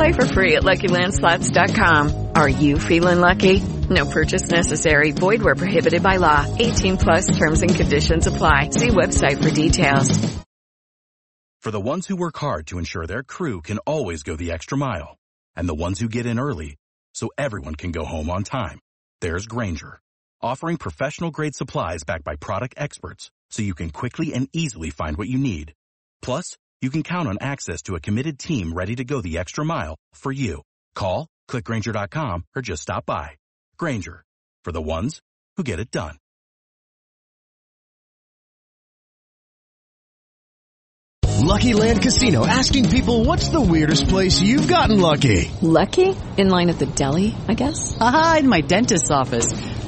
Play for free at LuckyLandSlots.com. Are you feeling lucky? No purchase necessary. Void where prohibited by law. 18 plus terms and conditions apply. See website for details. For the ones who work hard to ensure their crew can always go the extra mile, and the ones who get in early so everyone can go home on time, there's Grainger, offering professional grade supplies backed by product experts so you can quickly and easily find what you need. Plus, you can count on access to a committed team ready to go the extra mile for you. Call, clickgranger.com, or just stop by. Grainger, for the ones who get it done. Lucky Land Casino asking people what's the weirdest place you've gotten lucky? Lucky? In line at the deli, I guess? Aha, in my dentist's office.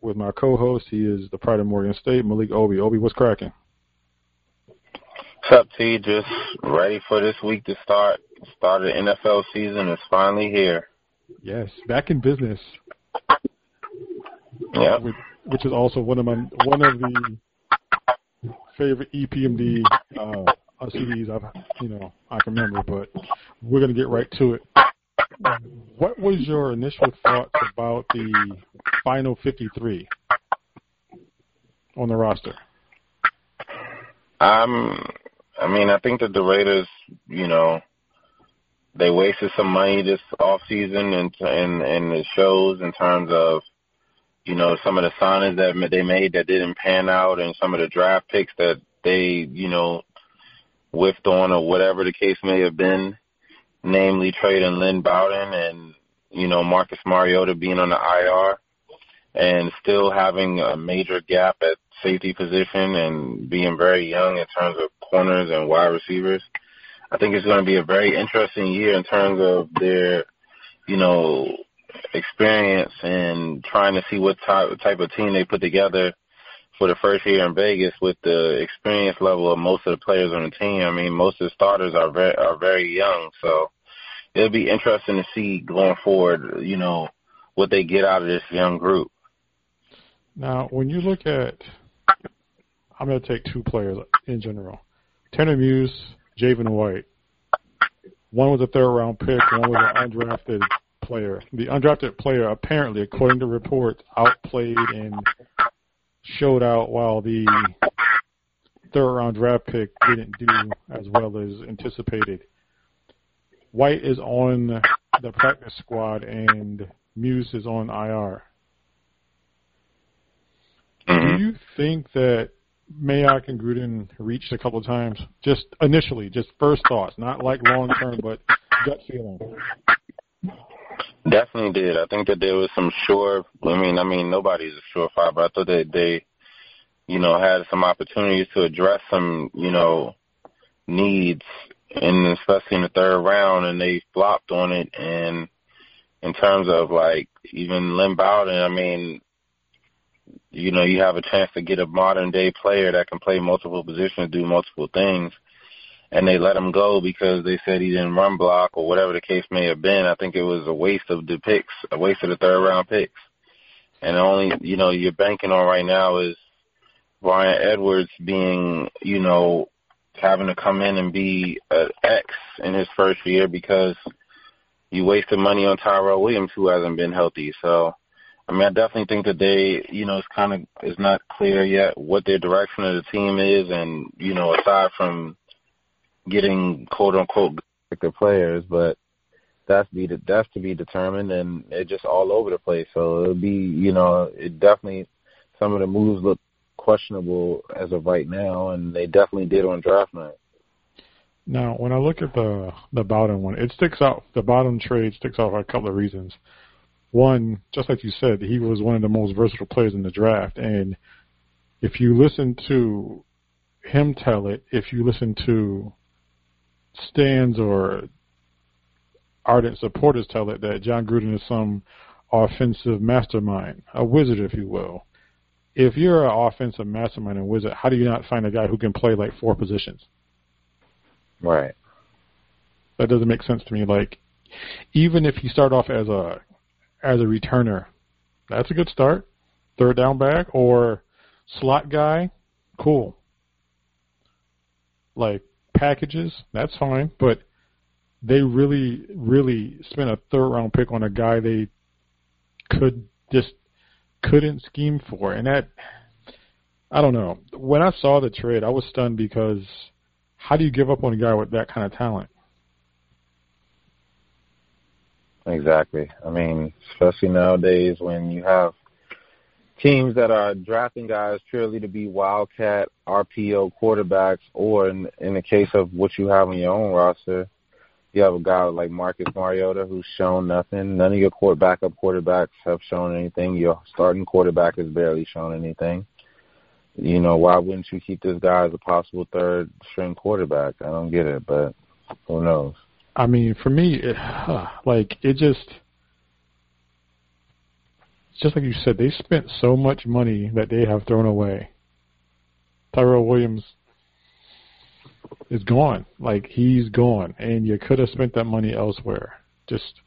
With my co-host, he is the pride of Morgan State, Malik Obi. Obi, what's cracking? What's up, T? Just ready for this week to start. Start the NFL season is finally here. Yes, back in business. Yeah. Which, which is also one of my one of the favorite EPMD uh, CDs I've you know I can remember, but we're gonna get right to it. What was your initial thoughts about the final 53 on the roster? Um, I mean, I think that the Raiders, you know, they wasted some money this off season, and and and it shows in terms of, you know, some of the signings that they made that didn't pan out, and some of the draft picks that they, you know, whiffed on, or whatever the case may have been. Namely, trading Lynn Bowden and you know Marcus Mariota being on the IR, and still having a major gap at safety position and being very young in terms of corners and wide receivers. I think it's going to be a very interesting year in terms of their, you know, experience and trying to see what type, type of team they put together for the first year in Vegas with the experience level of most of the players on the team. I mean, most of the starters are very, are very young, so it'll be interesting to see going forward, you know, what they get out of this young group. Now, when you look at, I'm going to take two players in general. Tanner Muse, Javin White. One was a third round pick, one was an undrafted player. The undrafted player apparently, according to reports, outplayed and showed out while the third round draft pick didn't do as well as anticipated. White is on the practice squad and Muse is on IR. Do mm-hmm. you think that Mayock and Gruden reached a couple of times? Just initially, just first thoughts, not like long term, but gut feeling. Definitely did. I think that there was some sure. I mean, I mean, nobody's a surefire, but I thought that they, you know, had some opportunities to address some, you know, needs, and especially in the third round, and they flopped on it. And in terms of like even Lynn Bowden, I mean, you know, you have a chance to get a modern day player that can play multiple positions, do multiple things and they let him go because they said he didn't run block or whatever the case may have been. I think it was a waste of the picks, a waste of the third round picks. And the only, you know, you're banking on right now is Bryan Edwards being, you know, having to come in and be an X in his first year because you wasted money on Tyrell Williams who hasn't been healthy. So, I mean, I definitely think that they, you know, it's kind of it's not clear yet what their direction of the team is, and you know, aside from getting quote unquote good players, but that's be that's to be determined, and it's just all over the place. So it'll be, you know, it definitely some of the moves look questionable as of right now, and they definitely did on draft night. Now, when I look at the the bottom one, it sticks out. The bottom trade sticks out for a couple of reasons. One, just like you said, he was one of the most versatile players in the draft, and if you listen to him tell it, if you listen to stands or ardent supporters tell it that Jon Gruden is some offensive mastermind, a wizard, if you will. If you're an offensive mastermind and wizard, how do you not find a guy who can play like four positions? Right. That doesn't make sense to me. Like, even if you start off as a as a returner, that's a good start. Third down back or slot guy, cool. Like packages, that's fine. But they really, really spent a third round pick on a guy they could just couldn't scheme for, and that I don't know. When I saw the trade, I was stunned because how do you give up on a guy with that kind of talent? Exactly. I mean, especially nowadays when you have teams that are drafting guys purely to be wildcat RPO quarterbacks, or in, in the case of what you have on your own roster, you have a guy like Marcus Mariota who's shown nothing. None of your court backup quarterbacks have shown anything. Your starting quarterback has barely shown anything. You know, why wouldn't you keep this guy as a possible third string quarterback? I don't get it, but who knows? I mean, for me, it, like it just just like you said, they spent so much money that they have thrown away. Tyrell Williams is gone. Like he's gone, and you could have spent that money elsewhere. Just,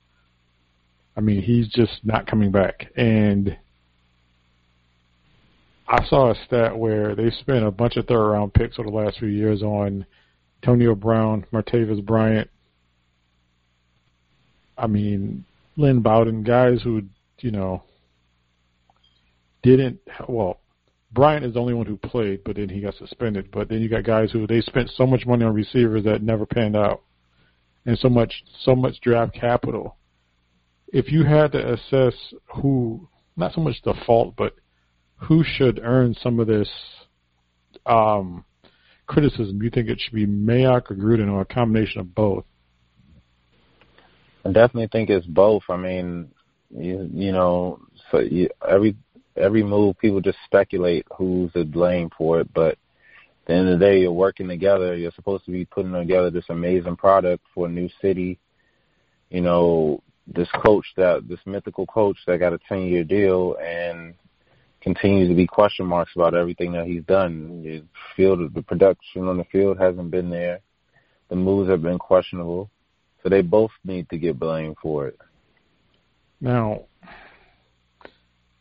I mean, he's just not coming back. And I saw a stat where they spent a bunch of third round picks over the last few years on Antonio Brown, Martavis Bryant. I mean, Lynn Bowden, guys who, you know, didn't well Bryant is the only one who played, but then he got suspended. But then you got guys who they spent so much money on receivers that never panned out, and so much so much draft capital. If you had to assess who, not so much the fault, but who should earn some of this um, criticism, you think it should be Mayock or Gruden or a combination of both? I definitely think it's both. I mean, you, you know, so you, every every move, people just speculate who's to blame for it. But at the end of the day, you're working together. You're supposed to be putting together this amazing product for a new city. You know, this coach that this mythical coach that got a ten year deal and continues to be question marks about everything that he's done. The field, the production on the field hasn't been there. The moves have been questionable. So they both need to get blamed for it. Now,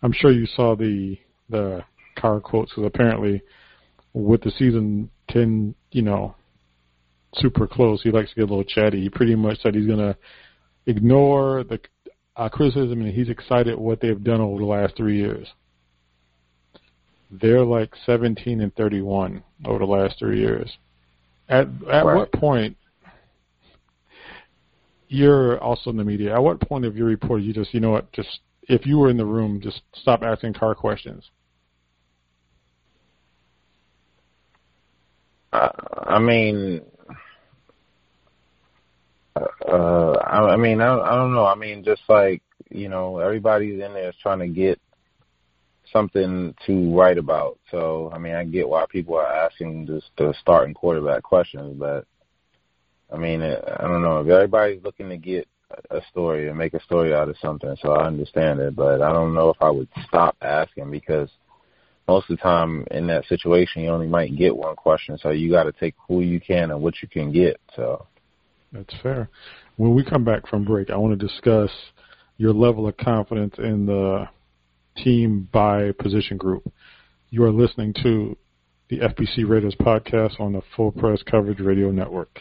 I'm sure you saw the the Carr quotes because apparently with the season ten, you know, super close, he likes to get a little chatty. He pretty much said he's gonna ignore the uh, criticism and he's excited what they've done over the last three years. They're like 17 and 31 over the last three years. At at right. what point? You're also in the media. At what point of your report you just you know what just if you were in the room, just stop asking Carr questions? Uh, I mean, uh, I, I mean, I, I don't know. I mean, just like you know, everybody's in there is trying to get something to write about. So, I mean, I get why people are asking just the starting quarterback questions, but I mean, I don't know if everybody's looking to get a story and make a story out of something. So I understand it, but I don't know if I would stop asking because most of the time in that situation you only might get one question. So you got to take who you can and what you can get. So that's fair. When we come back from break, I want to discuss your level of confidence in the team by position group. You are listening to the FPC Raiders podcast on the Full Press Coverage Radio Network.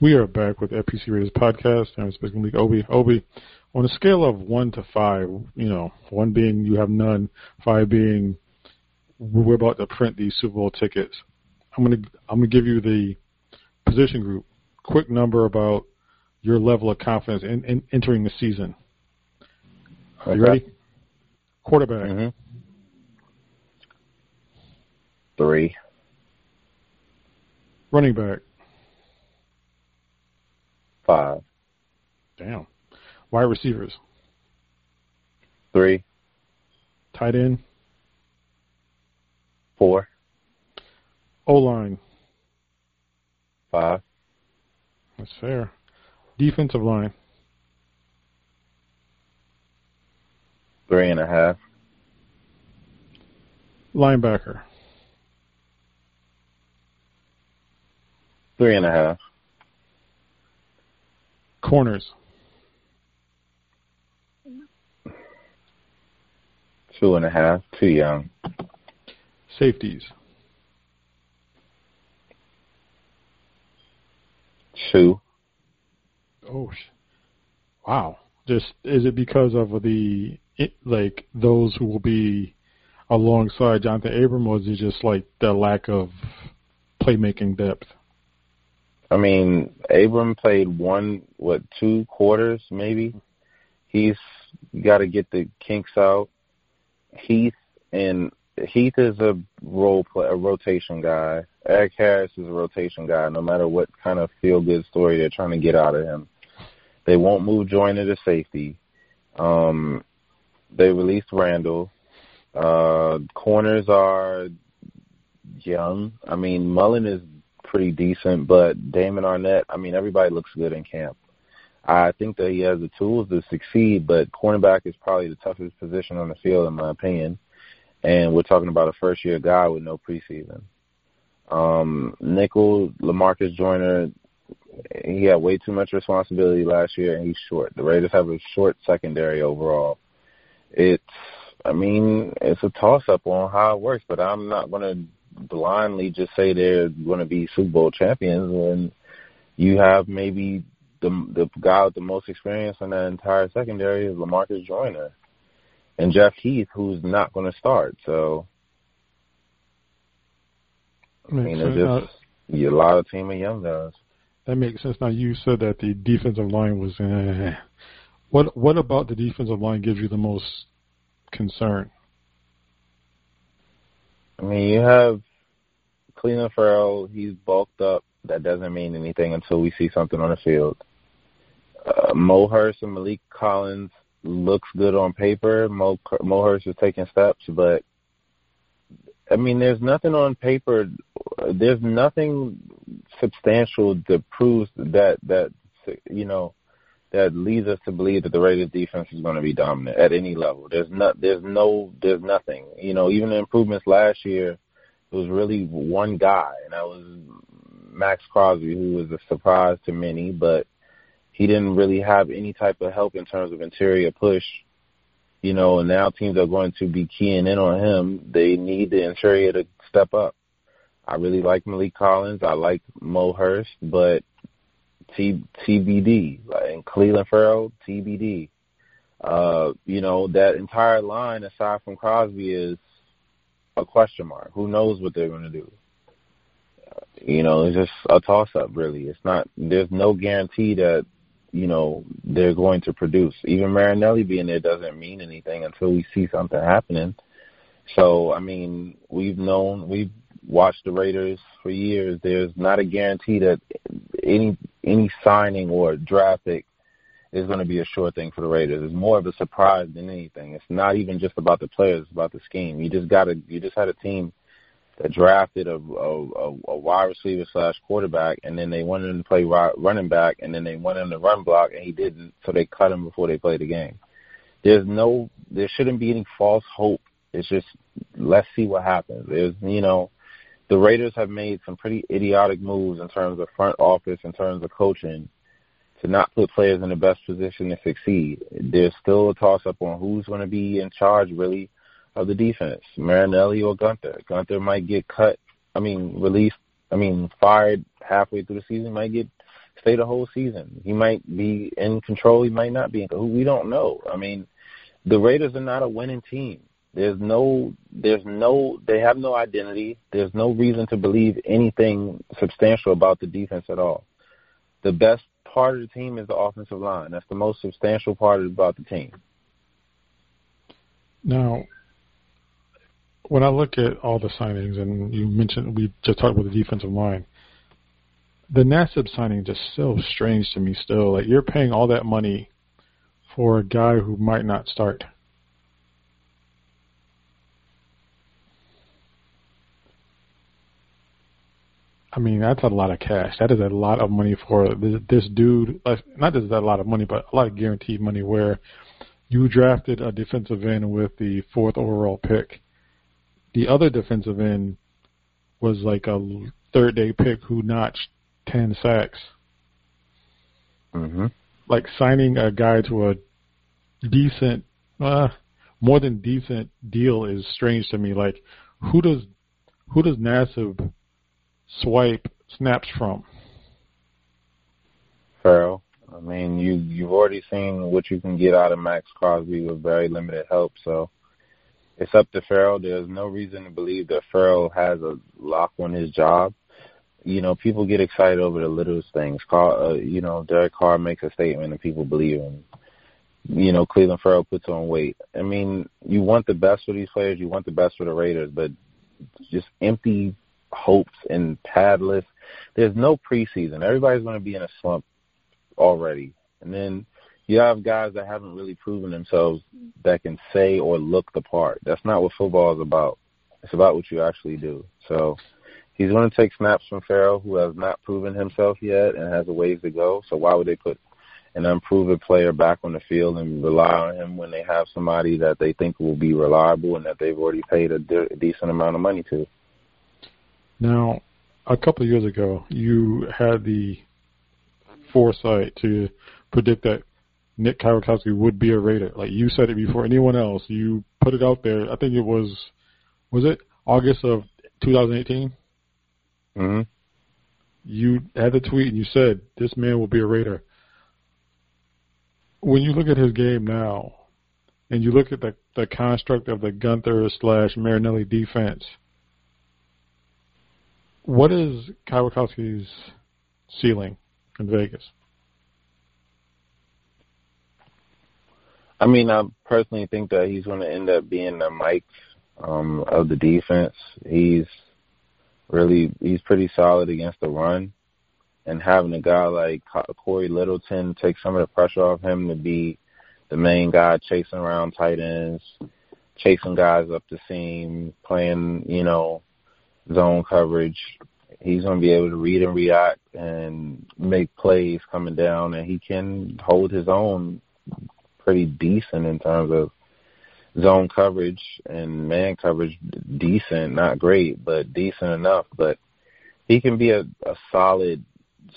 We are back with FPC Raiders podcast. and I'm speaking with Obi. Obi, on a scale of one to five, you know, one being you have none, five being we're about to print these Super Bowl tickets. I'm gonna I'm gonna give you the position group. Quick number about your level of confidence in, in entering the season. Are you ready? Quarterback. Mm-hmm. Three. Running back. Five. Damn. Wide receivers. Three. Tight end. Four. O line. Five. That's fair. Defensive line. Three and a half. Linebacker. Three and a half. Corners. Two and a half. Too young. Safeties. Two. Oh, wow. Just is it because of the it, like those who will be alongside Jonathan Abram, or is it just like the lack of playmaking depth? I mean, Abram played one, what, two quarters maybe. He's got to get the kinks out. Heath and Heath is a role play, a rotation guy. Eric Harris is a rotation guy. No matter what kind of feel good story they're trying to get out of him, they won't move Joyner to safety. Um, they released Randall. Uh, corners are young. I mean, Mullen is pretty decent, but Damon Arnette, I mean, everybody looks good in camp. I think that he has the tools to succeed, but cornerback is probably the toughest position on the field, in my opinion. And we're talking about a first year guy with no preseason. Um, nickel, Lamarcus Joyner, he had way too much responsibility last year, and he's short. The Raiders have a short secondary overall. It's, I mean, it's a toss up on how it works, but I'm not going to blindly just say they're going to be Super Bowl champions when you have maybe the the guy with the most experience in that entire secondary is Lamarcus Joyner and Jeff Heath, who's not going to start. So, I mean, it's just you a lot of team of young guys. That makes sense. Now you said that the defensive line was. Eh. What what about the defensive line gives you the most concern? I mean, you have Clelin Ferrell. He's bulked up. That doesn't mean anything until we see something on the field. Uh, Mo Hurst and Maliek Collins looks good on paper. Mo, Mo Hurst is taking steps, but I mean, there's nothing on paper. There's nothing substantial that proves that that you know that leads us to believe that the Raiders defense is going to be dominant at any level. There's not. There's no. There's nothing. You know, even the improvements last year, it was really one guy, and that was Maxx Crosby, who was a surprise to many, but he didn't really have any type of help in terms of interior push. You know, and now teams are going to be keying in on him. They need the interior to step up. I really like Maliek Collins. I like Mo Hurst, but TBD. And Clelin Ferrell, TBD. Uh, you know, that entire line aside from Crosby is a question mark. Who knows what they're going to do? You know, it's just a toss up, really. It's not, there's no guarantee that, you know, they're going to produce. Even Marinelli being there doesn't mean anything until we see something happening. So, I mean, we've known, we've watched the Raiders for years. There's not a guarantee that any any signing or draft pick is going to be a sure thing for the Raiders. It's more of a surprise than anything. It's not even just about the players; it's about the scheme. You just got to, you just had a team that drafted a, a, a wide receiver slash quarterback, and then they wanted him to play running back, and then they wanted him to run block, and he didn't, so they cut him before they played the game. There's no, there shouldn't be any false hope. It's just let's see what happens. There's, you know, the Raiders have made some pretty idiotic moves in terms of front office, in terms of coaching, to not put players in the best position to succeed. There's still a toss up on who's going to be in charge, really, of the defense, Marinelli or Guenther. Guenther might get cut. I mean, released. I mean, fired halfway through the season. Might get stay the whole season. He might be in control. He might not be. In, we don't know. I mean, the Raiders are not a winning team. There's no, there's no, they have no identity. There's no reason to believe anything substantial about the defense at all. The best part of the team is the offensive line. That's the most substantial part about the team. Now, when I look at all the signings, and you mentioned we just talked about the defensive line, the Nassib signing just so strange to me. Still, like you're paying all that money for a guy who might not start. I mean, that's a lot of cash. That is a lot of money for this, this dude. Not just a lot of money, but a lot of guaranteed money. Where you drafted a defensive end with the fourth overall pick. The other defensive end was like a third day pick who notched ten sacks. Mm-hmm. Like signing a guy to a decent, uh, more than decent deal is strange to me. Like, who does who does Nassib swipe snaps from? Ferrell. I mean, you you've already seen what you can get out of Maxx Crosby with very limited help, so it's up to Ferrell. There's no reason to believe that Ferrell has a lock on his job. You know, people get excited over the littlest things. Carr, uh, you know, Derek Carr makes a statement and people believe him. You know, Clelin Ferrell puts on weight. I mean, you want the best for these players. You want the best for the Raiders, but just empty hopes and padless. There's no preseason. Everybody's going to be in a slump already, and then you have guys that haven't really proven themselves that can say or look the part. That's not what football is about. It's about what you actually do. So he's going to take snaps from Ferrell, who has not proven himself yet and has a ways to go. So why would they put an unproven player back on the field and rely on him when they have somebody that they think will be reliable and that they've already paid a, de- a decent amount of money to? Now, a couple of years ago, you had the foresight to predict that Nick Kwiatkowski would be a Raider. Like you said it before anyone else. You put it out there. I think it was, was it August of 2018? Mm-hmm. You had the tweet and you said this man will be a Raider. When you look at his game now, and you look at the the construct of the Guenther slash Marinelli defense, what is Kwiatkowski's ceiling in Vegas? I mean, I personally think that he's going to end up being the Mike um, of the defense. He's really he's pretty solid against the run, and having a guy like Cory Littleton take some of the pressure off him to be the main guy chasing around tight ends, chasing guys up the seam, playing you know zone coverage. He's going to be able to read and react and make plays coming down, and he can hold his own pretty decent in terms of zone coverage and man coverage. Decent, not great, but decent enough. But he can be a, a solid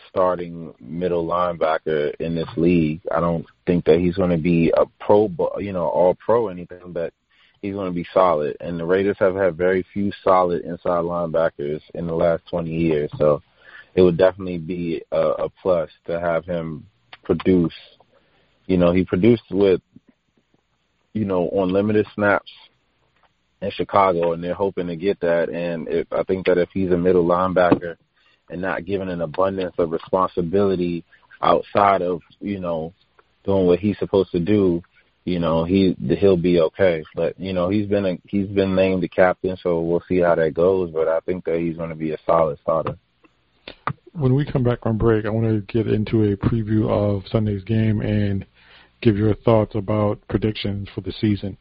starting middle linebacker in this league. I don't think that he's going to be a pro, you know, all pro or anything, but he's going to be solid. And the Raiders have had very few solid inside linebackers in the last 20 years, so it would definitely be a, a plus to have him produce. You know, he produced with, you know, on limited snaps in Chicago, and they're hoping to get that. And if, I think that if he's a middle linebacker and not given an abundance of responsibility outside of, you know, doing what he's supposed to do, you know he he'll be okay. But you know he's been a, he's been named the captain, so we'll see how that goes. But I think that he's going to be a solid starter. when we come back from break, I want to get into a preview of Sunday's game and give your thoughts about predictions for the season.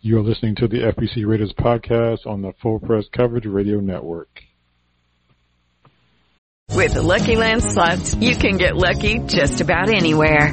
You are listening to the FPC Raiders podcast on the Full Press Coverage Radio Network. With the Lucky Land slots, you can get lucky just about anywhere.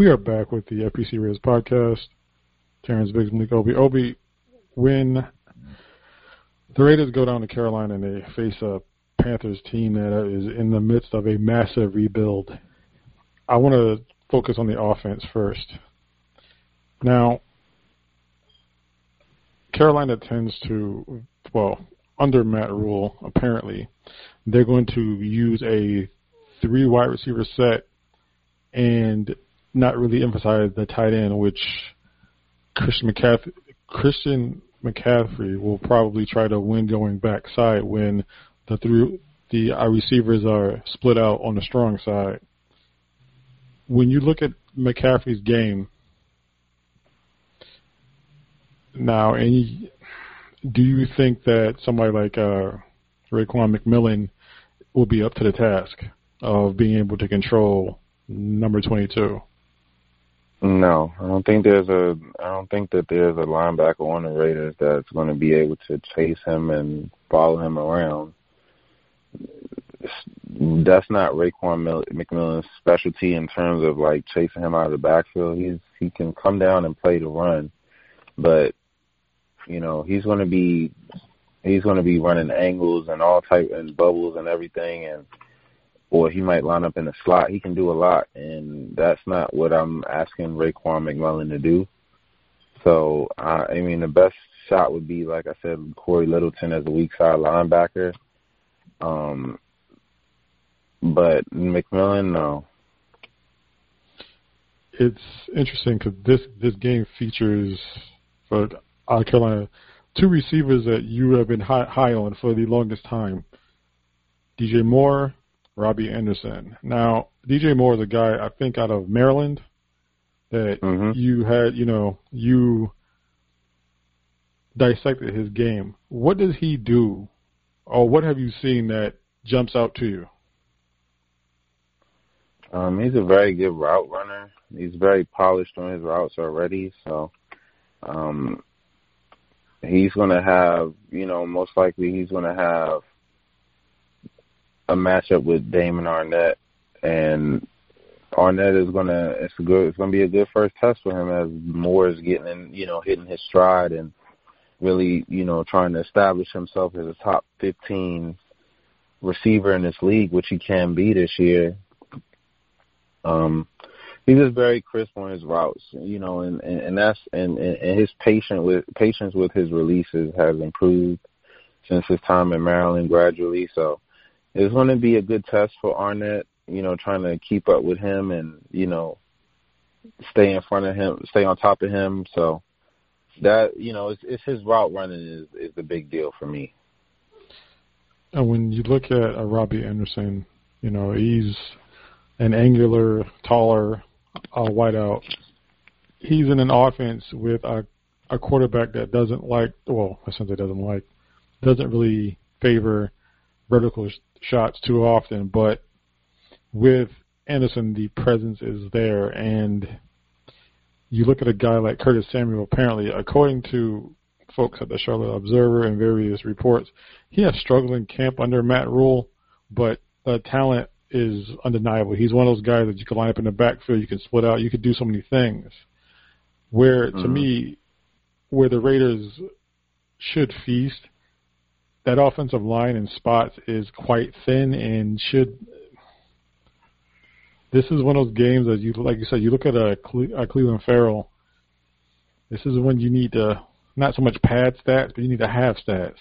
We are back with the FPC Raiders podcast. Terrence Biggs, Malik Obi. Obi, when the Raiders go down to Carolina and they face a Panthers team that is in the midst of a massive rebuild, I want to focus on the offense first. Now, Carolina tends to, well, under Matt Rhule, apparently, they're going to use a three wide receiver set and not really emphasize the tight end, which Christian McCaffrey, Christian McCaffrey will probably try to win going backside when the the receivers are split out on the strong side. When you look at McCaffrey's game now, do you think that somebody like uh, Raekwon McMillan will be up to the task of being able to control number 22? No, I don't think there's a. I don't think that there's a linebacker on the Raiders that's going to be able to chase him and follow him around. That's not Raekwon McMillan's specialty in terms of like chasing him out of the backfield. He's he can come down and play the run, but you know he's going to be he's going to be running angles and all type and bubbles and everything and or he might line up in the slot. He can do a lot, and that's not what I'm asking Raekwon McMillan to do. So, uh, I mean, the best shot would be, like I said, Cory Littleton as a weak side linebacker. Um, but McMillan, no. It's interesting because this this game features for uh, Carolina two receivers that you have been high, high on for the longest time. DJ Moore Robbie Anderson. Now, DJ Moore is a guy I think out of Maryland that mm-hmm. you had, you know, you dissected his game. What does he do, or what have you seen that jumps out to you? Um, he's a very good route runner. He's very polished on his routes already, so um, he's going to have, you know, most likely he's going to have a matchup with Damon Arnette, and Arnette is gonna it's good it's gonna be a good first test for him as Moore is getting in, you know hitting his stride and really you know trying to establish himself as a top 15 receiver in this league, which he can be this year. Um, he's just very crisp on his routes, you know, and and, and that's and, and his patient with patience with his releases has improved since his time in Maryland gradually. So it's going to be a good test for Arnette. You know, trying to keep up with him and you know stay in front of him, stay on top of him. So that you know, it's, it's his route running is is the big deal for me. And when you look at uh, Robbie Anderson, you know he's an angular, taller uh, wideout. He's in an offense with a a quarterback that doesn't like well, I shouldn't say doesn't like, doesn't really favor vertical shots too often, but with Anderson, the presence is there, and you look at a guy like Curtis Samuel. Apparently, according to folks at the Charlotte Observer and various reports, he has struggled in camp under Matt Rhule, but the talent is undeniable. He's one of those guys that you can line up in the backfield, you can split out, you can do so many things. Where mm-hmm. to me, where the Raiders should feast that offensive line in spots is quite thin and should. This is one of those games that you, like you said, you look at a, Cle- a Clelin Ferrell. This is when you need to not so much pad stats, but you need to have stats.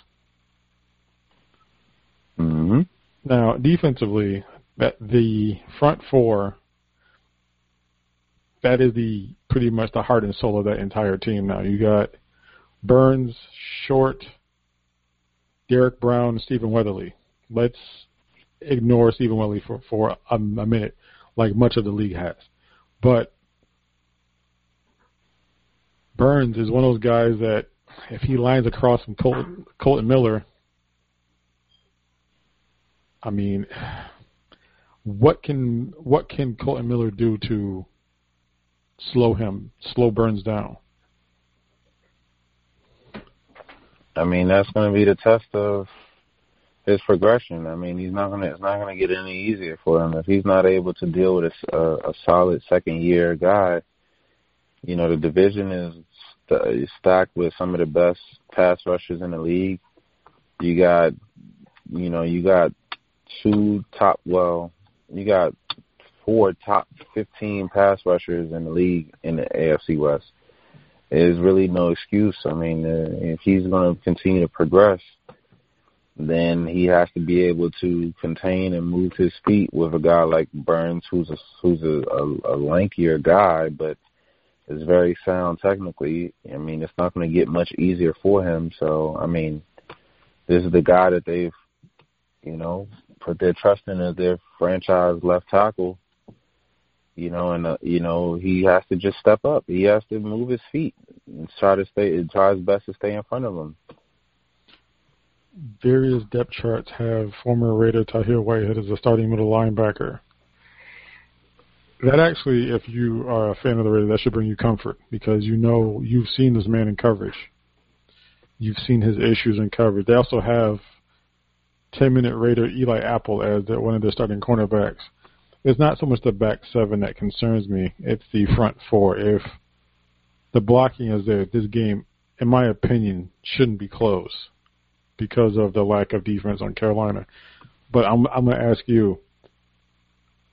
Mm-hmm. Now, defensively, that the front four, that is the pretty much the heart and soul of that entire team. Now you got Burns, Short, Derrick Brown, Stephen Weatherly. Let's ignore Stephen Weatherly for for a, a minute, like much of the league has. But Burns is one of those guys that if he lines across from Colton, Kolton Miller, I mean, what can what can Kolton Miller do to slow him, slow Burns down? I mean, that's going to be the test of his progression. I mean, he's not going to it's not going to get any easier for him if he's not able to deal with a, a, a solid second year guy. You know, the division is st- stacked with some of the best pass rushers in the league. You got, you know, you got two top, well, you got four top 15 pass rushers in the league in the AFC West. There's really no excuse. I mean, uh, if he's going to continue to progress, then he has to be able to contain and move his feet with a guy like Burns, who's a who's a, a, a lankier guy, but is very sound technically. I mean, it's not going to get much easier for him. So, I mean, this is the guy that they've, you know, put their trust in as their franchise left tackle. You know, and uh, you know he has to just step up. He has to move his feet and try to stay, try his best to stay in front of him. Various depth charts have former Raider Tahir Whitehead as a starting middle linebacker that actually, if you are a fan of the Raiders, that should bring you comfort because you know you've seen this man in coverage. You've seen his issues in coverage. They also have 10 minute Raider Eli Apple as one of their starting cornerbacks. It's not so much the back seven that concerns me, it's the front four. If the blocking is there, this game, in my opinion, shouldn't be close because of the lack of defense on Carolina. But I'm, I'm going to ask you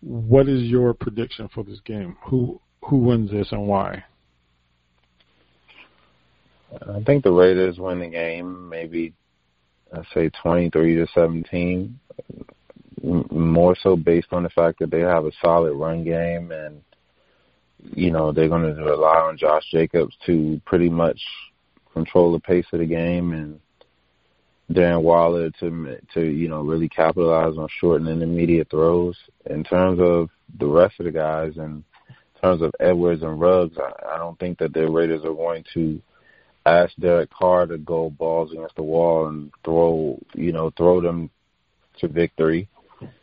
what is your prediction for this game? Who who wins this and why? I think the Raiders win the game, maybe I say twenty-three to seventeen. More so based on the fact that they have a solid run game, and you know they're going to rely on Josh Jacobs to pretty much control the pace of the game and Darren Waller to to you know really capitalize on short and intermediate throws. In terms of the rest of the guys, and in terms of Edwards and Ruggs, I, I don't think that the Raiders are going to ask Derek Carr to go balls against the wall and throw you know throw them to victory,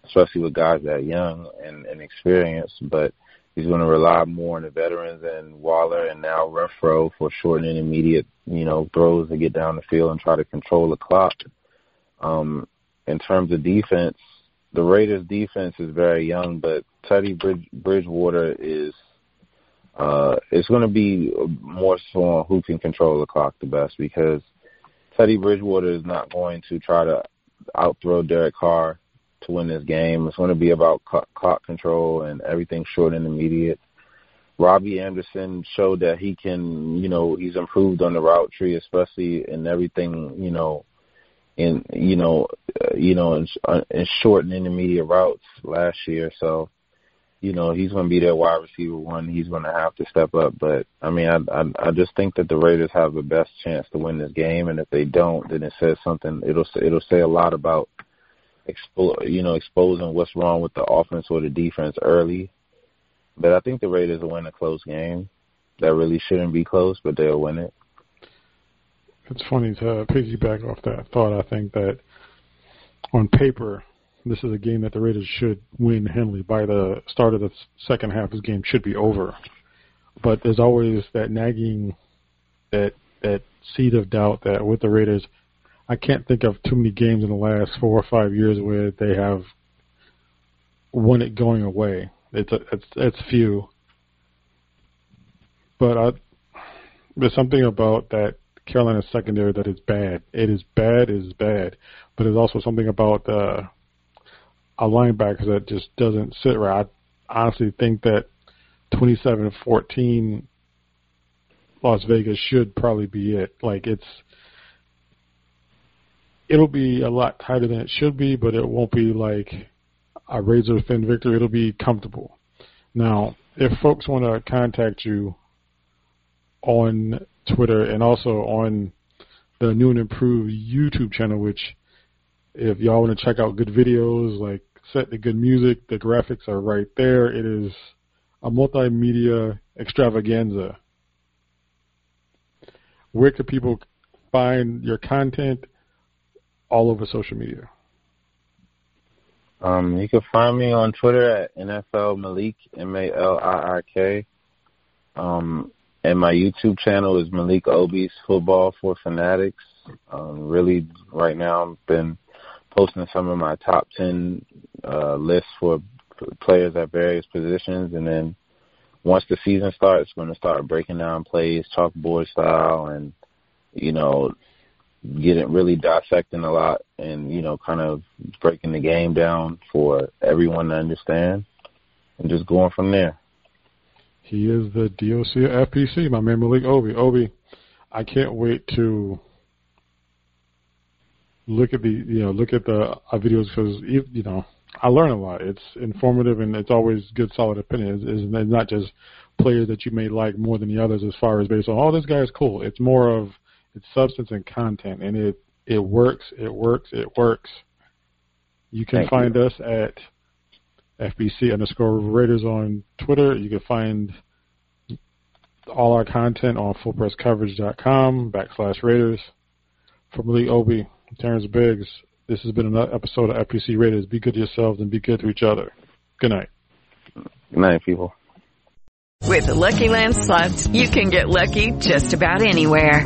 especially with guys that are young and, and experienced. But he's going to rely more on the veterans and Waller and now Renfrow for short and intermediate, you know, throws to get down the field and try to control the clock. Um, in terms of defense, the Raiders' defense is very young, but Teddy Bridge, Bridgewater is uh, it's going to be more so on who can control the clock the best because Teddy Bridgewater is not going to try to outthrow Derek Carr to win this game. It's going to be about clock control and everything short and immediate. Robbie Anderson showed that he can, you know, he's improved on the route tree, especially in everything, you know, in you know, uh, you know, in, uh, in short and intermediate routes last year. So, you know, he's going to be their wide receiver one. He's going to have to step up. But I mean, I, I I just think that the Raiders have the best chance to win this game, and if they don't, then it says something. It'll it'll say a lot about expo- you know, exposing what's wrong with the offense or the defense early. But I think the Raiders will win a close game. That really shouldn't be close, but they'll win it. It's funny to piggyback off that thought. I think that on paper, this is a game that the Raiders should win handily. By the start of the second half, this game should be over. But there's always that nagging, that that seed of doubt that with the Raiders – I can't think of too many games in the last four or five years where they have won it going away. It's a, it's it's few, but I, there's something about that Carolina secondary that is bad. It is bad. It is bad, but there's also something about uh, a linebacker that just doesn't sit right. I honestly think that 27-14 Las Vegas should probably be it. Like it's it'll be a lot tighter than it should be, but it won't be like a razor thin victory. It'll be comfortable. Now, if folks want to contact you on Twitter and also on the new and improved YouTube channel, which if y'all want to check out good videos, like set the good music, the graphics are right there. It is a multimedia extravaganza. Where can people find your content all over social media? Um, you can find me on Twitter at NFL Malik M A L I I K. Um, and my YouTube channel is Malik Obi's Football for Fanatics. Um, really, right now, I've been posting some of my top ten uh, lists for players at various positions, and then once the season starts, going to start breaking down plays chalkboard style, and you know, getting really dissecting a lot, and you know, kind of breaking the game down for everyone to understand, and just going from there. He is the DOC of FPC, my man Malik Obi. Obi, I can't wait to look at the you know look at the uh, videos because you know I learn a lot. It's informative and it's always good, solid opinion. It's, it's not just players that you may like more than the others as far as based on oh this guy is cool. It's more of it's substance and content, and it it works, it works, it works. You can Thank find you. us at FPC underscore Raiders on Twitter. You can find all our content on fullpresscoverage.com backslash Raiders. From Lee Obi, Terrence Biggs, this has been another episode of FPC Raiders. Be good to yourselves and be good to each other. Good night. Good night, people. With the LuckyLand slots, you can get lucky just about anywhere.